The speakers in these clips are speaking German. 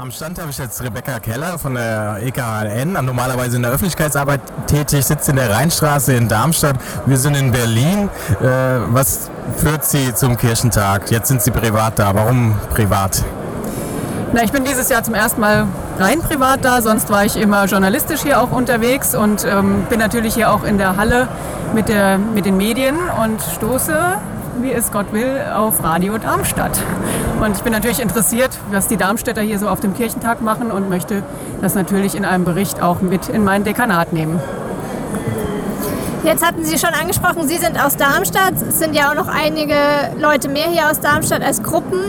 Am Stand habe ich jetzt Rebecca Keller von der EKHN, normalerweise in der Öffentlichkeitsarbeit tätig, sitzt in der Rheinstraße in Darmstadt. Wir sind in Berlin. Äh, was führt Sie zum Kirchentag? Jetzt sind Sie privat da. Warum privat? Na, ich bin dieses Jahr zum ersten Mal rein privat da, sonst war ich immer journalistisch hier auch unterwegs und ähm, bin natürlich hier auch in der Halle mit, der, mit den Medien und stoße, wie es Gott will, auf Radio Darmstadt. Und ich bin natürlich interessiert, was die Darmstädter hier so auf dem Kirchentag machen und möchte das natürlich in einem Bericht auch mit in mein Dekanat nehmen. Jetzt hatten Sie schon angesprochen, Sie sind aus Darmstadt. Es sind ja auch noch einige Leute mehr hier aus Darmstadt als Gruppen.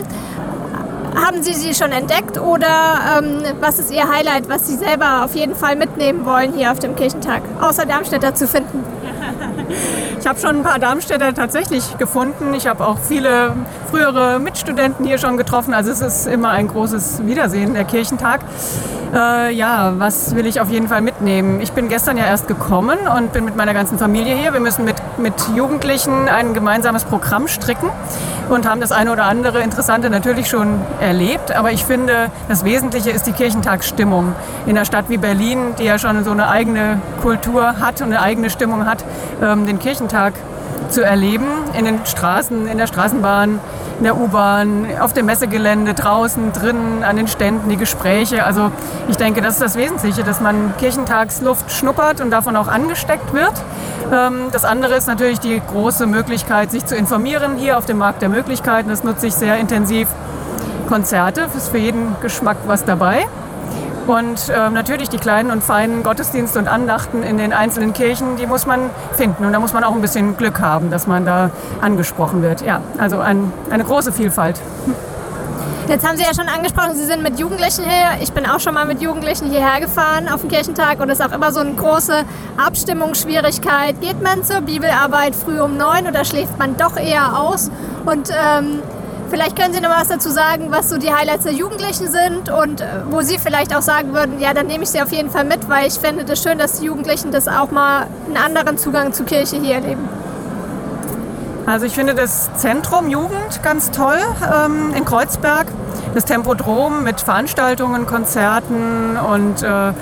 Haben Sie sie schon entdeckt oder ähm, was ist Ihr Highlight, was Sie selber auf jeden Fall mitnehmen wollen hier auf dem Kirchentag, außer Darmstädter zu finden? Ich habe schon ein paar Darmstädter tatsächlich gefunden. Ich habe auch viele frühere Mitstudenten hier schon getroffen. Also es ist immer ein großes Wiedersehen, der Kirchentag. Äh, ja, was will ich auf jeden Fall mitnehmen? Ich bin gestern ja erst gekommen und bin mit meiner ganzen Familie hier. Wir müssen mit, mit Jugendlichen ein gemeinsames Programm stricken und haben das eine oder andere Interessante natürlich schon erlebt. Aber ich finde, das Wesentliche ist die Kirchentagsstimmung in einer Stadt wie Berlin, die ja schon so eine eigene Kultur hat und eine eigene Stimmung hat, ähm, den Kirchentag zu erleben in den Straßen, in der Straßenbahn, in der U-Bahn, auf dem Messegelände, draußen, drinnen, an den Ständen, die Gespräche. Also ich denke, das ist das Wesentliche, dass man Kirchentagsluft schnuppert und davon auch angesteckt wird. Ähm, das andere ist natürlich die große Möglichkeit, sich zu informieren hier auf dem Markt der Möglichkeiten. Das nutze ich sehr intensiv. Konzerte, ist für jeden Geschmack was dabei. Und äh, natürlich die kleinen und feinen Gottesdienste und Andachten in den einzelnen Kirchen, die muss man finden. Und da muss man auch ein bisschen Glück haben, dass man da angesprochen wird. Ja, also ein, eine große Vielfalt. Jetzt haben Sie ja schon angesprochen, Sie sind mit Jugendlichen hier. Ich bin auch schon mal mit Jugendlichen hierher gefahren auf den Kirchentag und es ist auch immer so eine große Abstimmungsschwierigkeit. Geht man zur Bibelarbeit früh um neun oder schläft man doch eher aus? Und ähm, Vielleicht können Sie noch was dazu sagen, was so die Highlights der Jugendlichen sind und äh, wo Sie vielleicht auch sagen würden, ja, dann nehme ich sie auf jeden Fall mit, weil ich finde das schön, dass die Jugendlichen das auch mal einen anderen Zugang zur Kirche hier erleben. Also ich finde das Zentrum Jugend ganz toll ähm, in Kreuzberg das Tempodrom mit Veranstaltungen, Konzerten und äh, ja,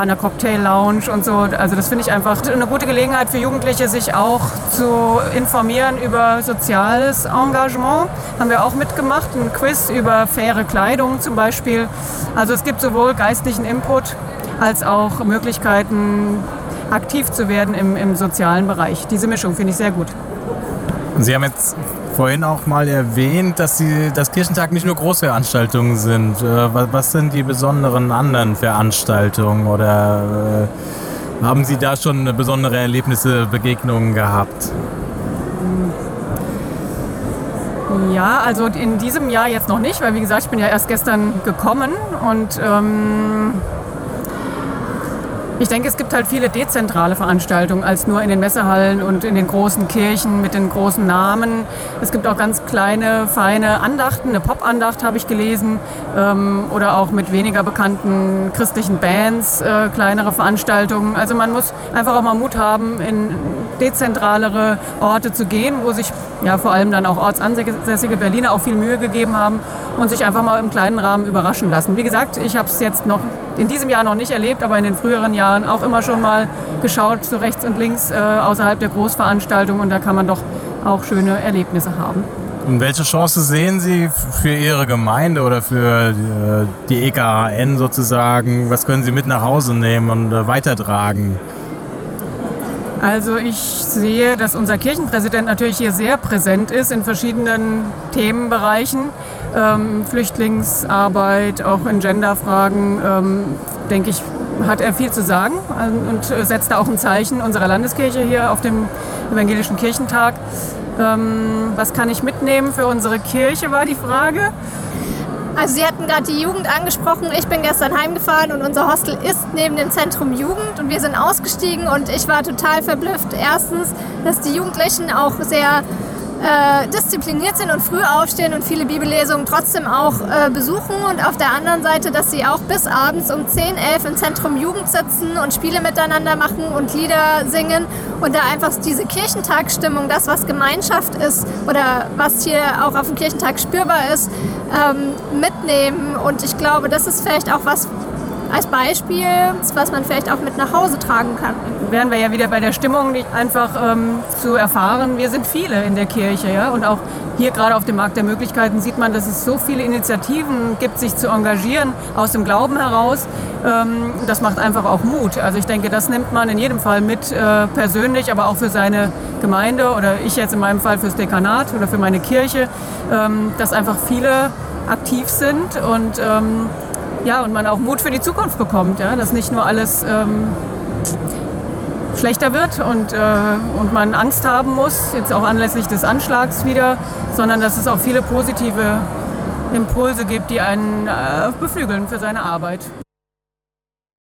einer Cocktail-Lounge und so. Also das finde ich einfach eine gute Gelegenheit für Jugendliche, sich auch zu informieren über soziales Engagement. Haben wir auch mitgemacht, ein Quiz über faire Kleidung zum Beispiel. Also es gibt sowohl geistlichen Input als auch Möglichkeiten, aktiv zu werden im, im sozialen Bereich. Diese Mischung finde ich sehr gut. Sie haben jetzt vorhin auch mal erwähnt, dass Sie, das Kirchentag nicht nur Großveranstaltungen sind. Äh, was sind die besonderen anderen Veranstaltungen oder äh, haben Sie da schon besondere Erlebnisse, Begegnungen gehabt? Ja, also in diesem Jahr jetzt noch nicht, weil wie gesagt, ich bin ja erst gestern gekommen und ähm, ich denke, es gibt halt viele dezentrale Veranstaltungen als nur in den Messehallen und in den großen Kirchen mit den großen Namen. Es gibt auch ganz kleine, feine Andachten. Eine Pop-Andacht habe ich gelesen ähm, oder auch mit weniger bekannten christlichen Bands äh, kleinere Veranstaltungen. Also man muss einfach auch mal Mut haben, in dezentralere Orte zu gehen, wo sich ja vor allem dann auch ortsansässige Berliner auch viel Mühe gegeben haben und sich einfach mal im kleinen Rahmen überraschen lassen. Wie gesagt, ich habe es jetzt noch in diesem Jahr noch nicht erlebt, aber in den früheren Jahren auch immer schon mal geschaut, so rechts und links äh, außerhalb der Großveranstaltung und da kann man doch auch schöne Erlebnisse haben. Und welche Chance sehen Sie für Ihre Gemeinde oder für die EKHN sozusagen? Was können Sie mit nach Hause nehmen und äh, weitertragen? Also ich sehe, dass unser Kirchenpräsident natürlich hier sehr präsent ist in verschiedenen Themenbereichen. Ähm, Flüchtlingsarbeit, auch in Genderfragen, ähm, denke ich, hat er viel zu sagen und setzt da auch ein Zeichen unserer Landeskirche hier auf dem Evangelischen Kirchentag. Ähm, was kann ich mitnehmen für unsere Kirche, war die Frage. Also Sie hatten gerade die Jugend angesprochen. Ich bin gestern heimgefahren und unser Hostel ist neben dem Zentrum Jugend und wir sind ausgestiegen und ich war total verblüfft. Erstens, dass die Jugendlichen auch sehr äh, diszipliniert sind und früh aufstehen und viele Bibellesungen trotzdem auch äh, besuchen. Und auf der anderen Seite, dass sie auch bis abends um 10, 11 im Zentrum Jugend sitzen und Spiele miteinander machen und Lieder singen und da einfach diese Kirchentagsstimmung, das was Gemeinschaft ist oder was hier auch auf dem Kirchentag spürbar ist, ähm, mitnehmen. Und ich glaube, das ist vielleicht auch was, als Beispiel, was man vielleicht auch mit nach Hause tragen kann. Wären wir ja wieder bei der Stimmung, einfach ähm, zu erfahren, wir sind viele in der Kirche. Ja? Und auch hier gerade auf dem Markt der Möglichkeiten sieht man, dass es so viele Initiativen gibt, sich zu engagieren aus dem Glauben heraus. Ähm, das macht einfach auch Mut. Also ich denke, das nimmt man in jedem Fall mit äh, persönlich, aber auch für seine Gemeinde oder ich jetzt in meinem Fall fürs Dekanat oder für meine Kirche, ähm, dass einfach viele aktiv sind und ähm, ja, und man auch Mut für die Zukunft bekommt, ja, dass nicht nur alles ähm, schlechter wird und, äh, und man Angst haben muss, jetzt auch anlässlich des Anschlags wieder, sondern dass es auch viele positive Impulse gibt, die einen äh, beflügeln für seine Arbeit.